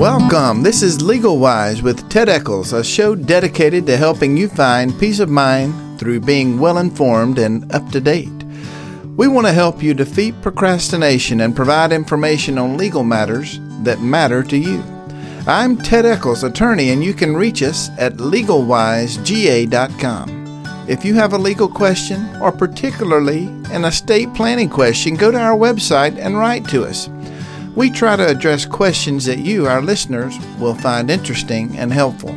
Welcome. This is Legal Wise with Ted Eccles, a show dedicated to helping you find peace of mind through being well informed and up to date. We want to help you defeat procrastination and provide information on legal matters that matter to you. I'm Ted Eccles, attorney, and you can reach us at legalwisega.com. If you have a legal question, or particularly an estate planning question, go to our website and write to us. We try to address questions that you, our listeners, will find interesting and helpful.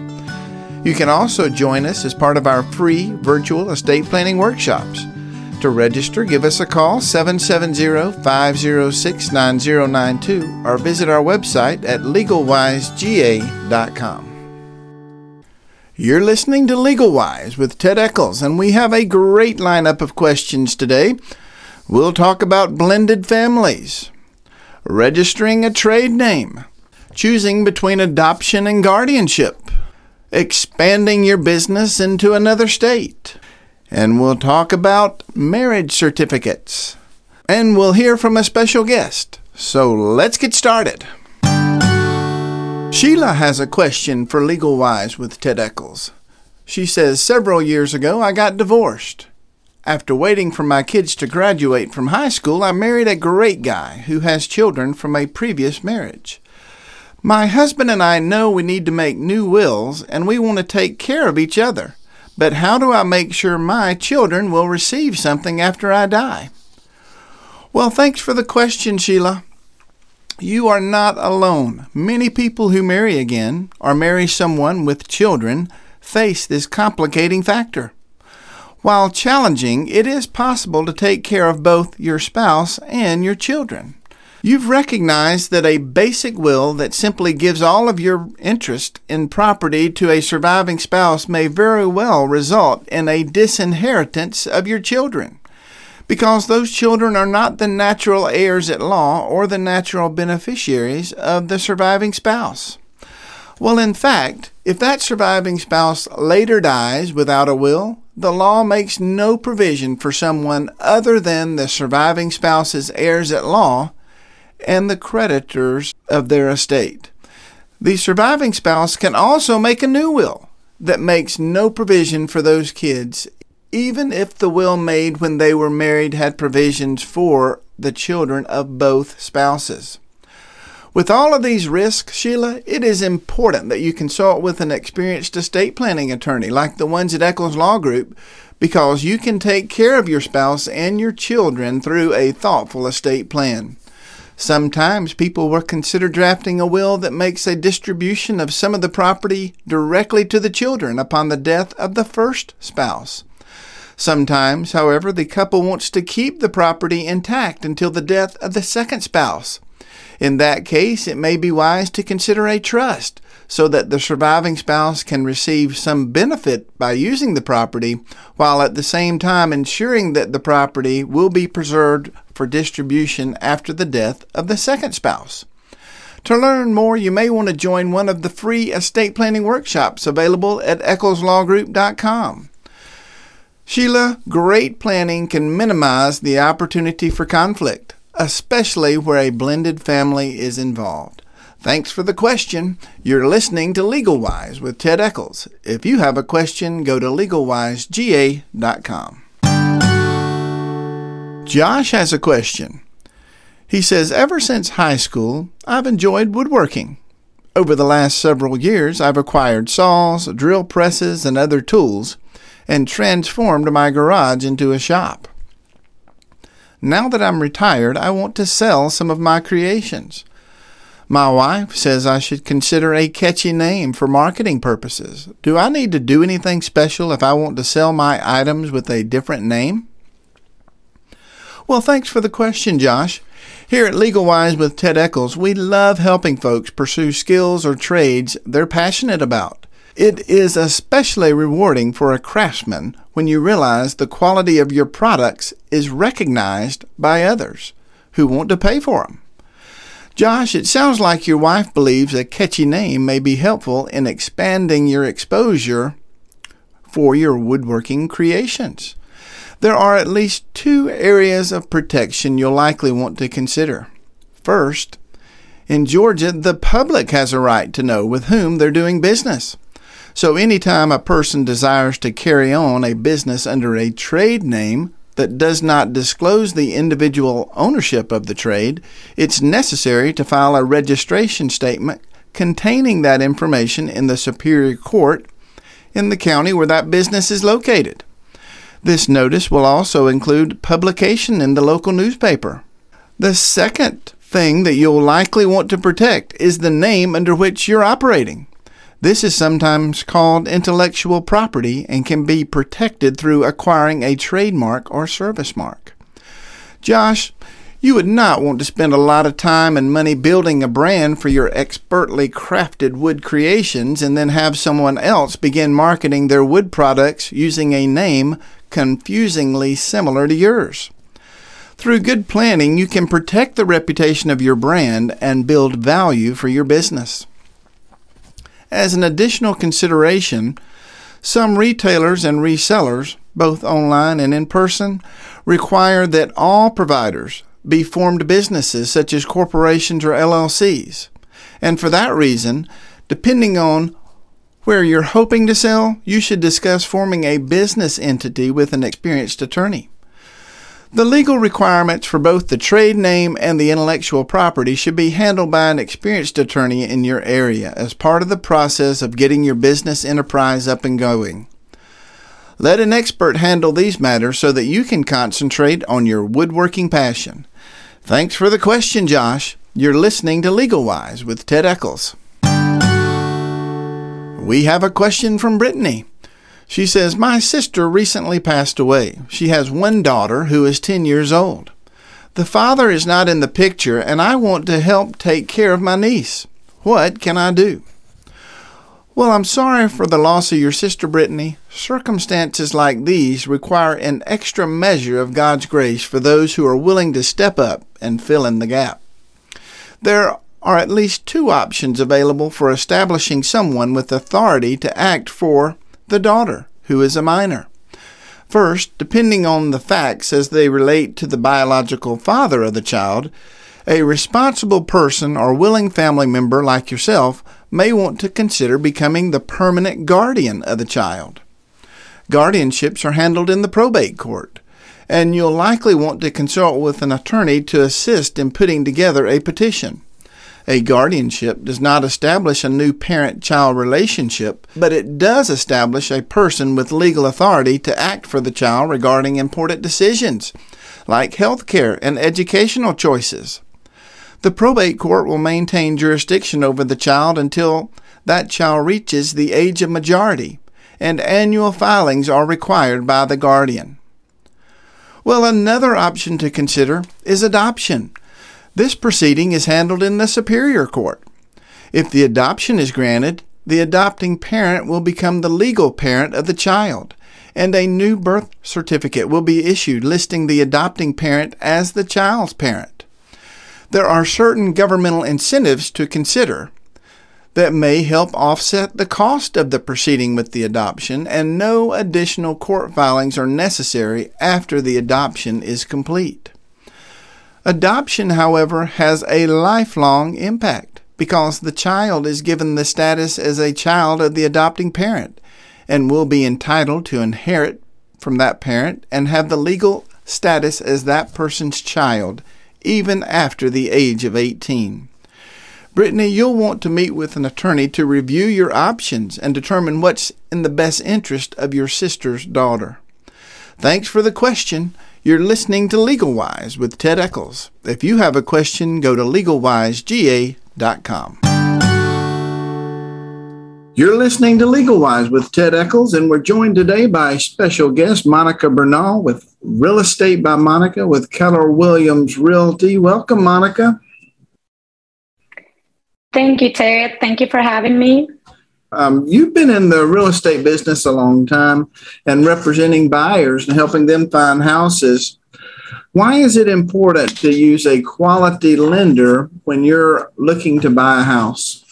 You can also join us as part of our free virtual estate planning workshops. To register, give us a call 770-506-9092 or visit our website at legalwisega.com. You're listening to Legal Wise with Ted Eccles, and we have a great lineup of questions today. We'll talk about blended families, registering a trade name, choosing between adoption and guardianship, expanding your business into another state, and we'll talk about marriage certificates. And we'll hear from a special guest. So let's get started. Sheila has a question for Legal Wise with Ted Eccles. She says, Several years ago, I got divorced. After waiting for my kids to graduate from high school, I married a great guy who has children from a previous marriage. My husband and I know we need to make new wills and we want to take care of each other. But how do I make sure my children will receive something after I die? Well, thanks for the question, Sheila. You are not alone. Many people who marry again or marry someone with children face this complicating factor. While challenging, it is possible to take care of both your spouse and your children. You've recognized that a basic will that simply gives all of your interest in property to a surviving spouse may very well result in a disinheritance of your children, because those children are not the natural heirs at law or the natural beneficiaries of the surviving spouse. Well, in fact, if that surviving spouse later dies without a will, the law makes no provision for someone other than the surviving spouse's heirs at law and the creditors of their estate. The surviving spouse can also make a new will that makes no provision for those kids, even if the will made when they were married had provisions for the children of both spouses. With all of these risks, Sheila, it is important that you consult with an experienced estate planning attorney like the ones at Eccles Law Group because you can take care of your spouse and your children through a thoughtful estate plan. Sometimes people will consider drafting a will that makes a distribution of some of the property directly to the children upon the death of the first spouse. Sometimes, however, the couple wants to keep the property intact until the death of the second spouse. In that case, it may be wise to consider a trust so that the surviving spouse can receive some benefit by using the property, while at the same time ensuring that the property will be preserved for distribution after the death of the second spouse. To learn more, you may want to join one of the free estate planning workshops available at eccleslawgroup.com. Sheila, great planning can minimize the opportunity for conflict especially where a blended family is involved. Thanks for the question. You're listening to Legal Wise with Ted Eccles. If you have a question, go to legalwisega.com. Josh has a question. He says, Ever since high school, I've enjoyed woodworking. Over the last several years, I've acquired saws, drill presses, and other tools, and transformed my garage into a shop. Now that I'm retired, I want to sell some of my creations. My wife says I should consider a catchy name for marketing purposes. Do I need to do anything special if I want to sell my items with a different name? Well, thanks for the question, Josh. Here at Legal Wise with Ted Eccles, we love helping folks pursue skills or trades they're passionate about. It is especially rewarding for a craftsman when you realize the quality of your products is recognized by others who want to pay for them. Josh, it sounds like your wife believes a catchy name may be helpful in expanding your exposure for your woodworking creations. There are at least two areas of protection you'll likely want to consider. First, In Georgia, the public has a right to know with whom they're doing business. So, anytime a person desires to carry on a business under a trade name that does not disclose the individual ownership of the trade, it's necessary to file a registration statement containing that information in the Superior Court in the county where that business is located. This notice will also include publication in the local newspaper. The second thing that you'll likely want to protect is the name under which you're operating. This is sometimes called intellectual property and can be protected through acquiring a trademark or service mark. Josh, you would not want to spend a lot of time and money building a brand for your expertly crafted wood creations and then have someone else begin marketing their wood products using a name confusingly similar to yours. Through good planning, you can protect the reputation of your brand and build value for your business. As an additional consideration, some retailers and resellers, both online and in person, require that all providers be formed businesses such as corporations or LLCs. And for that reason, depending on where you're hoping to sell, you should discuss forming a business entity with an experienced attorney. The legal requirements for both the trade name and the intellectual property should be handled by an experienced attorney in your area as part of the process of getting your business enterprise up and going. Let an expert handle these matters so that you can concentrate on your woodworking passion. Thanks for the question, Josh. You're listening to Legal Wise with Ted Eccles. We have a question from Brittany. She says, My sister recently passed away. She has one daughter who is 10 years old. The father is not in the picture, and I want to help take care of my niece. What can I do? Well, I'm sorry for the loss of your sister, Brittany. Circumstances like these require an extra measure of God's grace for those who are willing to step up and fill in the gap. There are at least two options available for establishing someone with authority to act for the daughter, who is a minor. First, depending on the facts as they relate to the biological father of the child, a responsible person or willing family member like yourself may want to consider becoming the permanent guardian of the child. Guardianships are handled in the probate court, and you'll likely want to consult with an attorney to assist in putting together a petition. A guardianship does not establish a new parent child relationship, but it does establish a person with legal authority to act for the child regarding important decisions, like health care and educational choices. The probate court will maintain jurisdiction over the child until that child reaches the age of majority, and annual filings are required by the guardian. Well, another option to consider is adoption. This proceeding is handled in the Superior Court. If the adoption is granted, the adopting parent will become the legal parent of the child, and a new birth certificate will be issued listing the adopting parent as the child's parent. There are certain governmental incentives to consider that may help offset the cost of the proceeding with the adoption, and no additional court filings are necessary after the adoption is complete. Adoption, however, has a lifelong impact because the child is given the status as a child of the adopting parent and will be entitled to inherit from that parent and have the legal status as that person's child even after the age of 18. Brittany, you'll want to meet with an attorney to review your options and determine what's in the best interest of your sister's daughter. Thanks for the question. You're listening to LegalWise with Ted Eccles. If you have a question, go to legalwisega.com. You're listening to LegalWise with Ted Eccles, and we're joined today by special guest Monica Bernal with Real Estate by Monica with Keller Williams Realty. Welcome, Monica. Thank you, Ted. Thank you for having me. Um, you've been in the real estate business a long time and representing buyers and helping them find houses. Why is it important to use a quality lender when you're looking to buy a house?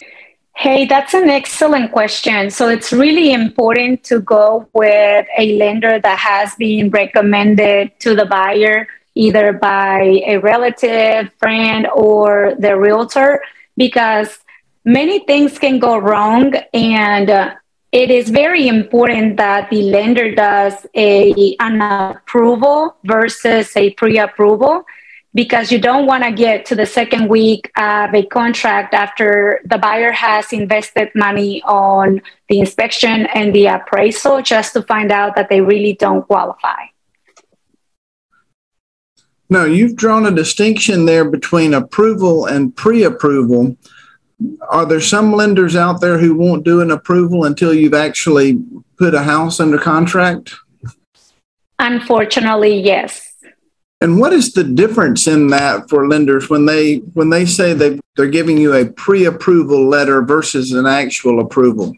Hey, that's an excellent question. So it's really important to go with a lender that has been recommended to the buyer either by a relative, friend, or the realtor because many things can go wrong and uh, it is very important that the lender does a an approval versus a pre-approval because you don't want to get to the second week of a contract after the buyer has invested money on the inspection and the appraisal just to find out that they really don't qualify. No, you've drawn a distinction there between approval and pre approval. Are there some lenders out there who won't do an approval until you've actually put a house under contract? Unfortunately, yes. And what is the difference in that for lenders when they when they say they they're giving you a pre-approval letter versus an actual approval?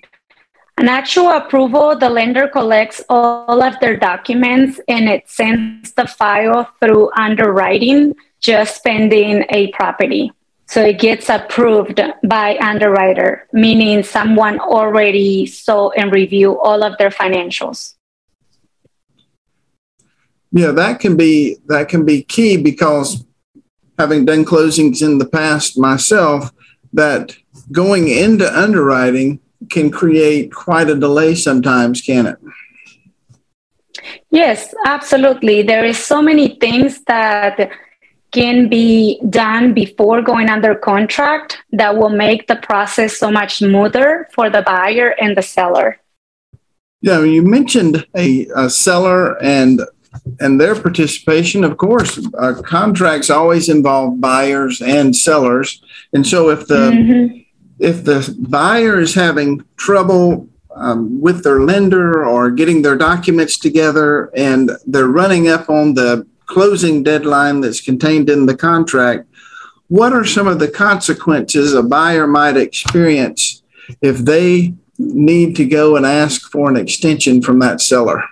An actual approval, the lender collects all of their documents and it sends the file through underwriting, just pending a property. So it gets approved by underwriter, meaning someone already saw and reviewed all of their financials yeah, that can be that can be key because having done closings in the past myself, that going into underwriting can create quite a delay sometimes, can it? Yes, absolutely. There is so many things that can be done before going under contract that will make the process so much smoother for the buyer and the seller. Yeah, you mentioned a, a seller and and their participation, of course, uh, contracts always involve buyers and sellers. And so if the mm-hmm. if the buyer is having trouble um, with their lender or getting their documents together and they're running up on the closing deadline that's contained in the contract, what are some of the consequences a buyer might experience if they need to go and ask for an extension from that seller?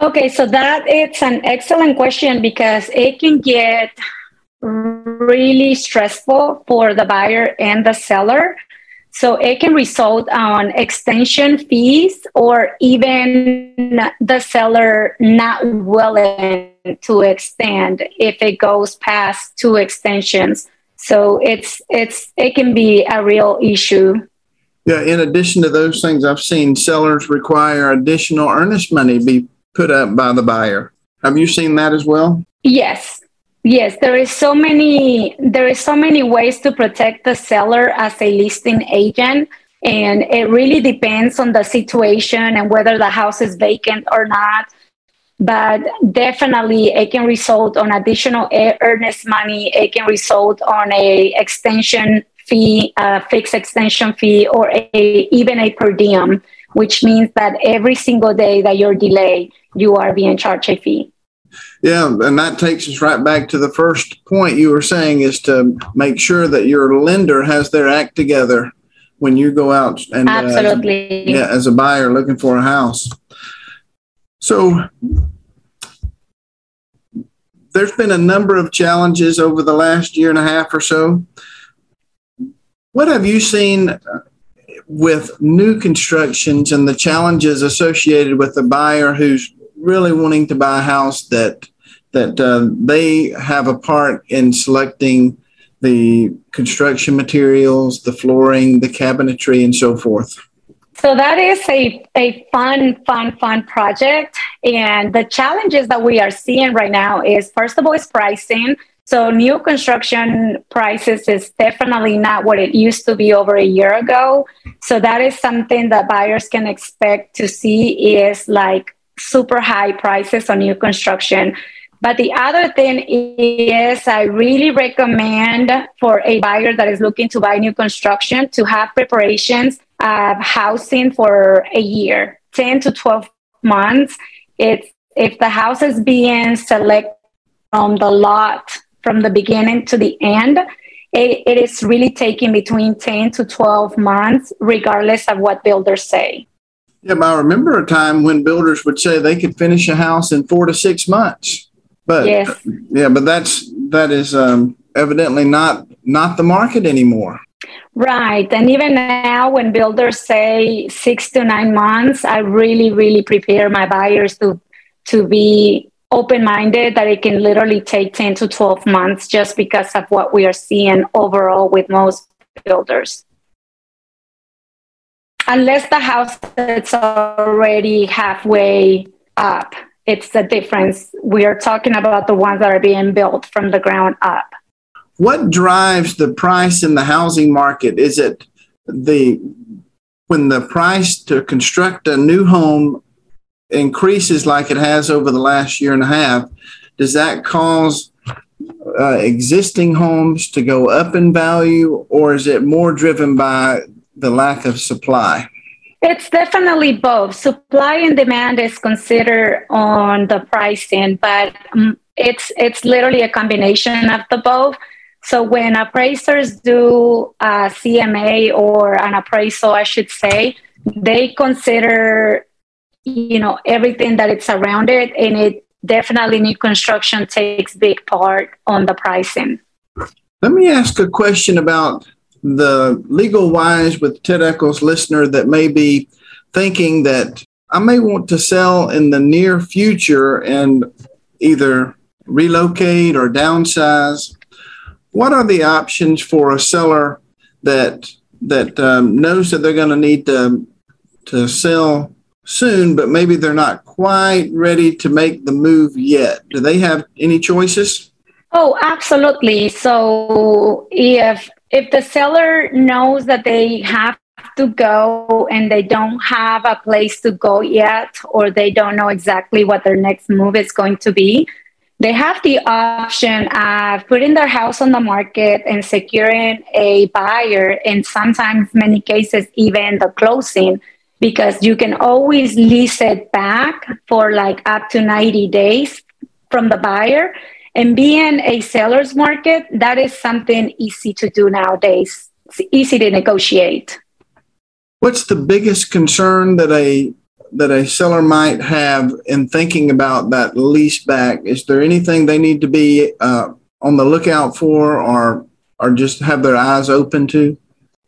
Okay, so that it's an excellent question because it can get really stressful for the buyer and the seller. So it can result on extension fees or even the seller not willing to extend if it goes past two extensions. So it's it's it can be a real issue. Yeah, in addition to those things, I've seen sellers require additional earnest money be put up by the buyer. Have you seen that as well? Yes. Yes, there is so many there is so many ways to protect the seller as a listing agent and it really depends on the situation and whether the house is vacant or not but definitely it can result on additional earnest money it can result on a extension fee a fixed extension fee or a, even a per diem which means that every single day that you're delayed, you are being charged a fee. Yeah, and that takes us right back to the first point you were saying is to make sure that your lender has their act together when you go out and absolutely uh, yeah as a buyer looking for a house. So there's been a number of challenges over the last year and a half or so. What have you seen with new constructions and the challenges associated with the buyer who's really wanting to buy a house that that uh, they have a part in selecting the construction materials, the flooring, the cabinetry, and so forth. So that is a, a fun, fun, fun project. And the challenges that we are seeing right now is first of all is pricing. So new construction prices is definitely not what it used to be over a year ago. So that is something that buyers can expect to see is like super high prices on new construction. But the other thing is I really recommend for a buyer that is looking to buy new construction to have preparations of housing for a year, 10 to 12 months. It's if the house is being selected from the lot from the beginning to the end, it, it is really taking between 10 to 12 months, regardless of what builders say. Yeah, but I remember a time when builders would say they could finish a house in four to six months. But yes. yeah, but that's that is um, evidently not not the market anymore. Right, and even now, when builders say six to nine months, I really, really prepare my buyers to to be open minded that it can literally take 10 to 12 months just because of what we are seeing overall with most builders. Unless the house is already halfway up, it's the difference. We are talking about the ones that are being built from the ground up. What drives the price in the housing market? Is it the when the price to construct a new home increases like it has over the last year and a half, does that cause uh, existing homes to go up in value, or is it more driven by the lack of supply? It's definitely both. Supply and demand is considered on the pricing, but um, it's it's literally a combination of the both. So when appraisers do a CMA or an appraisal, I should say, they consider you know everything that it's around it, and it definitely new construction takes big part on the pricing. Let me ask a question about the legal wise with Ted Eccles listener that may be thinking that I may want to sell in the near future and either relocate or downsize. What are the options for a seller that that um, knows that they're going to need to to sell soon, but maybe they're not quite ready to make the move yet? Do they have any choices? Oh, absolutely. So if if the seller knows that they have to go and they don't have a place to go yet, or they don't know exactly what their next move is going to be, they have the option of putting their house on the market and securing a buyer, and sometimes, many cases, even the closing, because you can always lease it back for like up to 90 days from the buyer and being a seller's market, that is something easy to do nowadays. It's easy to negotiate. What's the biggest concern that a that a seller might have in thinking about that lease back? Is there anything they need to be uh, on the lookout for, or or just have their eyes open to?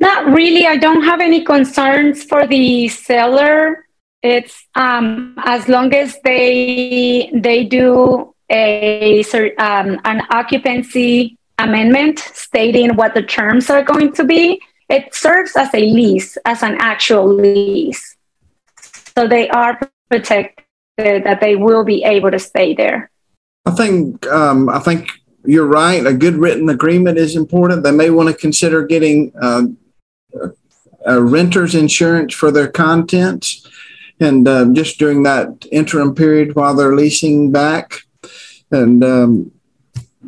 Not really. I don't have any concerns for the seller. It's um, as long as they they do a um, an occupancy amendment stating what the terms are going to be. It serves as a lease, as an actual lease. So they are protected that they will be able to stay there. I think um, I think you're right. A good written agreement is important. They may want to consider getting uh, a renter's insurance for their contents, and uh, just during that interim period while they're leasing back. And um,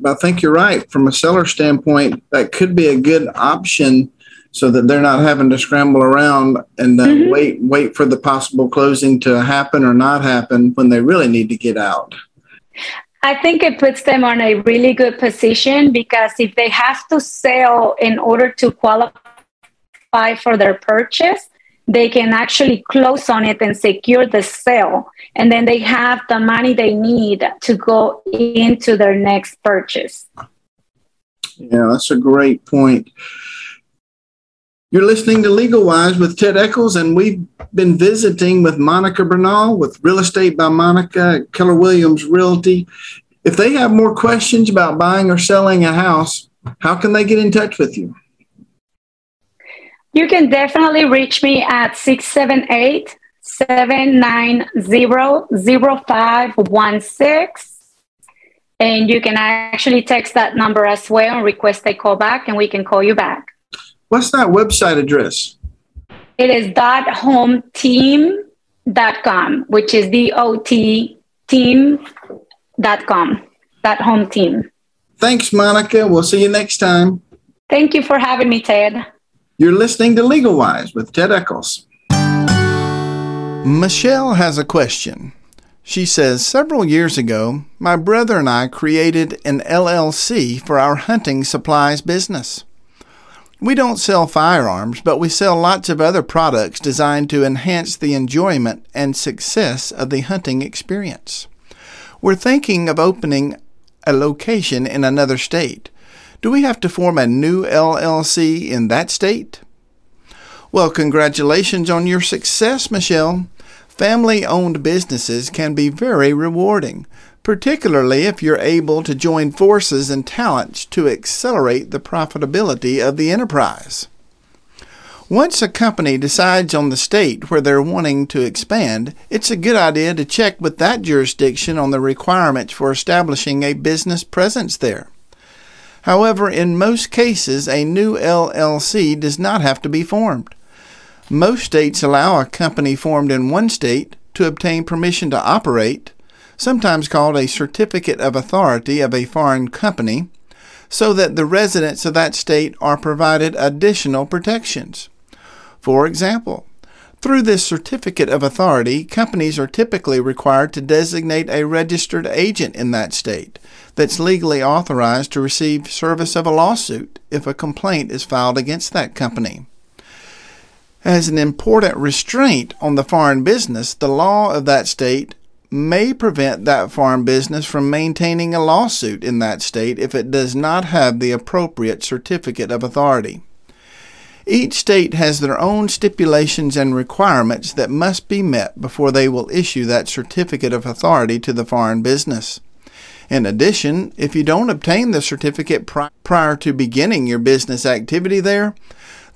I think you're right. From a seller standpoint, that could be a good option so that they're not having to scramble around and uh, mm-hmm. wait wait for the possible closing to happen or not happen when they really need to get out. I think it puts them on a really good position because if they have to sell in order to qualify for their purchase, they can actually close on it and secure the sale. And then they have the money they need to go into their next purchase. Yeah, that's a great point. You're listening to Legal Wise with Ted Eccles, and we've been visiting with Monica Bernal with Real Estate by Monica at Keller Williams Realty. If they have more questions about buying or selling a house, how can they get in touch with you? You can definitely reach me at 678 790 0516. And you can actually text that number as well and request a call back, and we can call you back. What's that website address? It is dot home team dot com, which is D O T team dot com, dot home team. Thanks, Monica. We'll see you next time. Thank you for having me, Ted. You're listening to Legal Wise with Ted Eccles. Michelle has a question. She says, Several years ago, my brother and I created an LLC for our hunting supplies business. We don't sell firearms, but we sell lots of other products designed to enhance the enjoyment and success of the hunting experience. We're thinking of opening a location in another state. Do we have to form a new LLC in that state? Well, congratulations on your success, Michelle. Family owned businesses can be very rewarding, particularly if you're able to join forces and talents to accelerate the profitability of the enterprise. Once a company decides on the state where they're wanting to expand, it's a good idea to check with that jurisdiction on the requirements for establishing a business presence there. However, in most cases, a new LLC does not have to be formed. Most states allow a company formed in one state to obtain permission to operate, sometimes called a certificate of authority of a foreign company, so that the residents of that state are provided additional protections. For example, through this certificate of authority, companies are typically required to designate a registered agent in that state that's legally authorized to receive service of a lawsuit if a complaint is filed against that company. As an important restraint on the foreign business, the law of that state may prevent that foreign business from maintaining a lawsuit in that state if it does not have the appropriate certificate of authority. Each state has their own stipulations and requirements that must be met before they will issue that certificate of authority to the foreign business. In addition, if you don't obtain the certificate pri- prior to beginning your business activity there,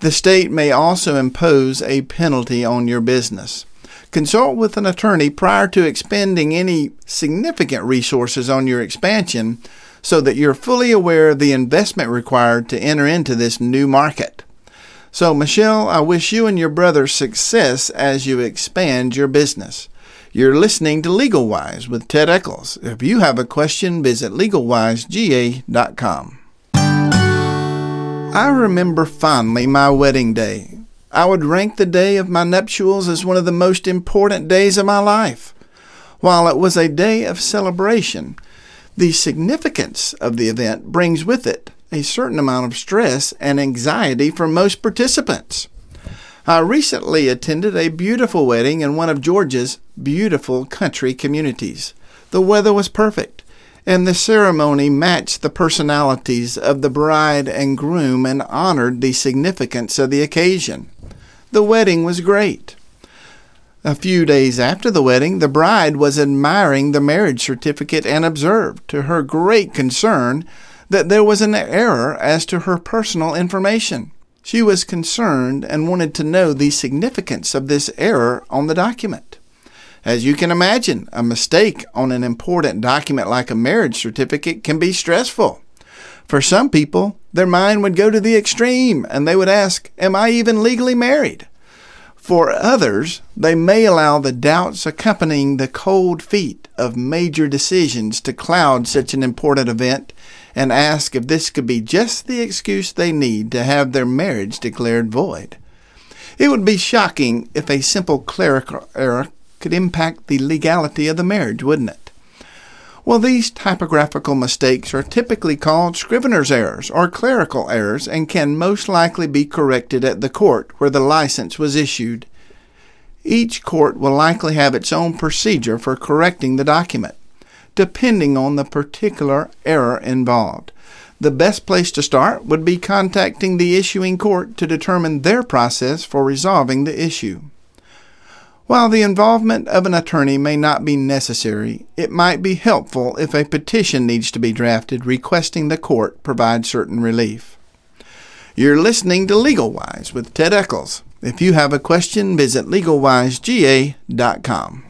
the state may also impose a penalty on your business. Consult with an attorney prior to expending any significant resources on your expansion so that you're fully aware of the investment required to enter into this new market. So, Michelle, I wish you and your brother success as you expand your business. You're listening to Legal Wise with Ted Eccles. If you have a question, visit legalwisega.com. I remember fondly my wedding day. I would rank the day of my nuptials as one of the most important days of my life. While it was a day of celebration, the significance of the event brings with it a certain amount of stress and anxiety for most participants. I recently attended a beautiful wedding in one of Georgia's beautiful country communities. The weather was perfect, and the ceremony matched the personalities of the bride and groom and honored the significance of the occasion. The wedding was great. A few days after the wedding, the bride was admiring the marriage certificate and observed, to her great concern, that there was an error as to her personal information. She was concerned and wanted to know the significance of this error on the document. As you can imagine, a mistake on an important document like a marriage certificate can be stressful. For some people, their mind would go to the extreme and they would ask, Am I even legally married? For others, they may allow the doubts accompanying the cold feet of major decisions to cloud such an important event and ask if this could be just the excuse they need to have their marriage declared void. It would be shocking if a simple clerical error could impact the legality of the marriage, wouldn't it? Well, these typographical mistakes are typically called scrivener's errors or clerical errors and can most likely be corrected at the court where the license was issued. Each court will likely have its own procedure for correcting the document depending on the particular error involved. The best place to start would be contacting the issuing court to determine their process for resolving the issue. While the involvement of an attorney may not be necessary, it might be helpful if a petition needs to be drafted requesting the court provide certain relief. You're listening to Legal Wise with Ted Eccles. If you have a question, visit legalwisega.com.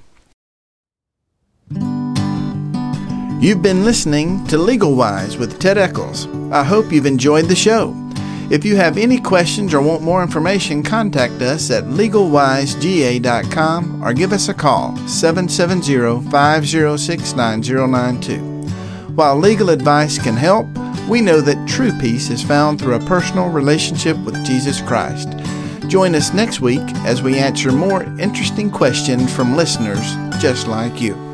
You've been listening to Legal Wise with Ted Eccles. I hope you've enjoyed the show. If you have any questions or want more information, contact us at legalwisega.com or give us a call 770-506-9092. While legal advice can help, we know that true peace is found through a personal relationship with Jesus Christ. Join us next week as we answer more interesting questions from listeners just like you.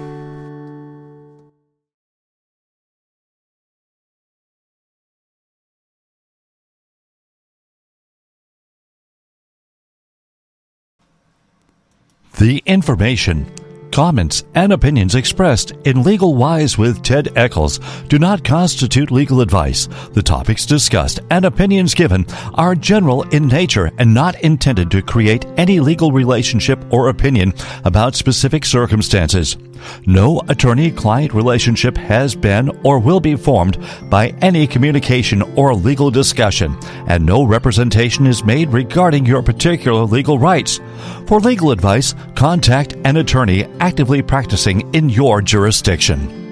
The information, comments, and opinions expressed in Legal Wise with Ted Eccles do not constitute legal advice. The topics discussed and opinions given are general in nature and not intended to create any legal relationship or opinion about specific circumstances. No attorney client relationship has been or will be formed by any communication or legal discussion, and no representation is made regarding your particular legal rights. For legal advice, contact an attorney actively practicing in your jurisdiction.